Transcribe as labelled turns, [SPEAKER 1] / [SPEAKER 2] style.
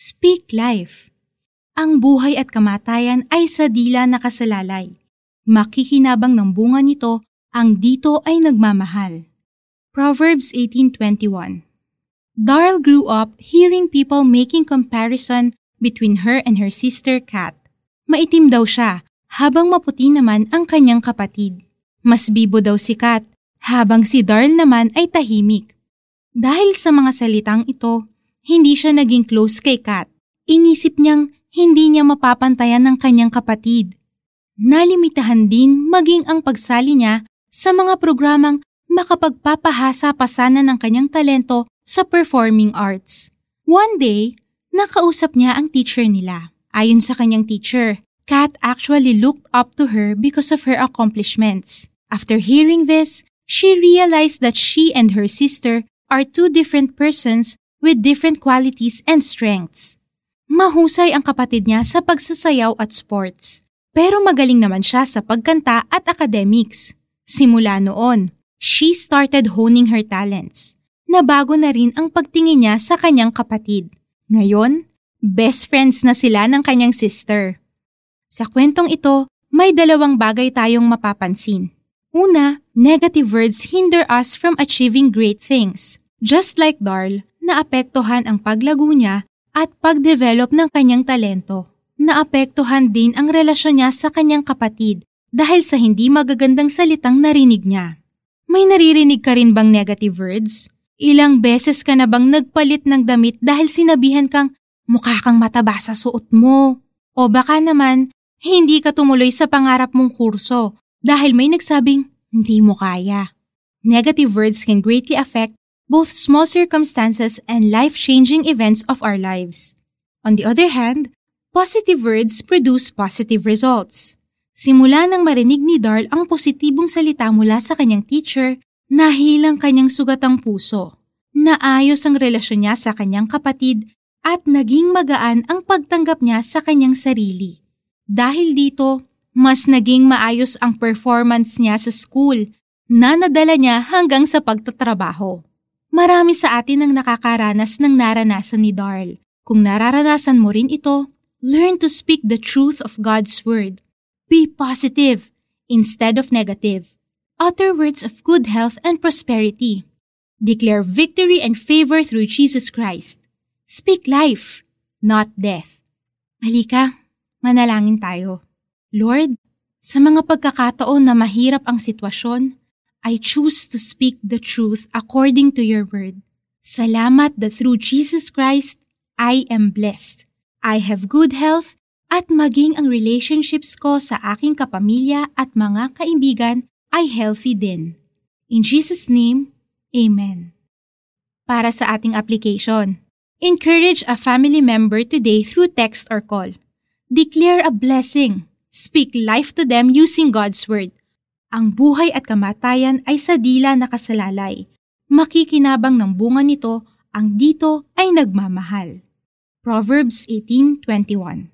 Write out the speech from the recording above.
[SPEAKER 1] Speak life. Ang buhay at kamatayan ay sa dila nakasalalay. Makikinabang ng bunga nito, ang dito ay nagmamahal. Proverbs 18.21 Darl grew up hearing people making comparison between her and her sister Kat. Maitim daw siya, habang maputi naman ang kanyang kapatid. Mas bibo daw si Kat, habang si Darl naman ay tahimik. Dahil sa mga salitang ito, hindi siya naging close kay Kat. Inisip niyang hindi niya mapapantayan ng kanyang kapatid. Nalimitahan din maging ang pagsali niya sa mga programang makapagpapahasa pasanan ng kanyang talento sa performing arts. One day, nakausap niya ang teacher nila. Ayon sa kanyang teacher, Kat actually looked up to her because of her accomplishments. After hearing this, she realized that she and her sister are two different persons with different qualities and strengths. Mahusay ang kapatid niya sa pagsasayaw at sports, pero magaling naman siya sa pagkanta at academics. Simula noon, she started honing her talents. Nabago na rin ang pagtingin niya sa kanyang kapatid. Ngayon, best friends na sila ng kanyang sister. Sa kwentong ito, may dalawang bagay tayong mapapansin. Una, negative words hinder us from achieving great things. Just like Darl, naapektuhan ang paglago niya at pag-develop ng kanyang talento. Naapektuhan din ang relasyon niya sa kanyang kapatid dahil sa hindi magagandang salitang narinig niya. May naririnig ka rin bang negative words? Ilang beses ka na bang nagpalit ng damit dahil sinabihan kang mukha kang mataba sa suot mo? O baka naman hindi ka tumuloy sa pangarap mong kurso dahil may nagsabing hindi mo kaya. Negative words can greatly affect both small circumstances and life-changing events of our lives. On the other hand, positive words produce positive results. Simula nang marinig ni Darl ang positibong salita mula sa kanyang teacher, nahilang kanyang sugatang puso. Naayos ang relasyon niya sa kanyang kapatid at naging magaan ang pagtanggap niya sa kanyang sarili. Dahil dito, mas naging maayos ang performance niya sa school na nadala niya hanggang sa pagtatrabaho. Marami sa atin ang nakakaranas ng naranasan ni Darl. Kung nararanasan mo rin ito, learn to speak the truth of God's Word. Be positive instead of negative. Utter words of good health and prosperity. Declare victory and favor through Jesus Christ. Speak life, not death. Halika, Manalangin tayo. Lord, sa mga pagkakataon na mahirap ang sitwasyon, I choose to speak the truth according to your word. Salamat that through Jesus Christ, I am blessed. I have good health at maging ang relationships ko sa aking kapamilya at mga kaibigan ay healthy din. In Jesus' name, Amen. Para sa ating application, encourage a family member today through text or call. Declare a blessing. Speak life to them using God's Word. Ang buhay at kamatayan ay sa dila nakasalalay. Makikinabang ng bunga nito, ang dito ay nagmamahal. Proverbs 18.21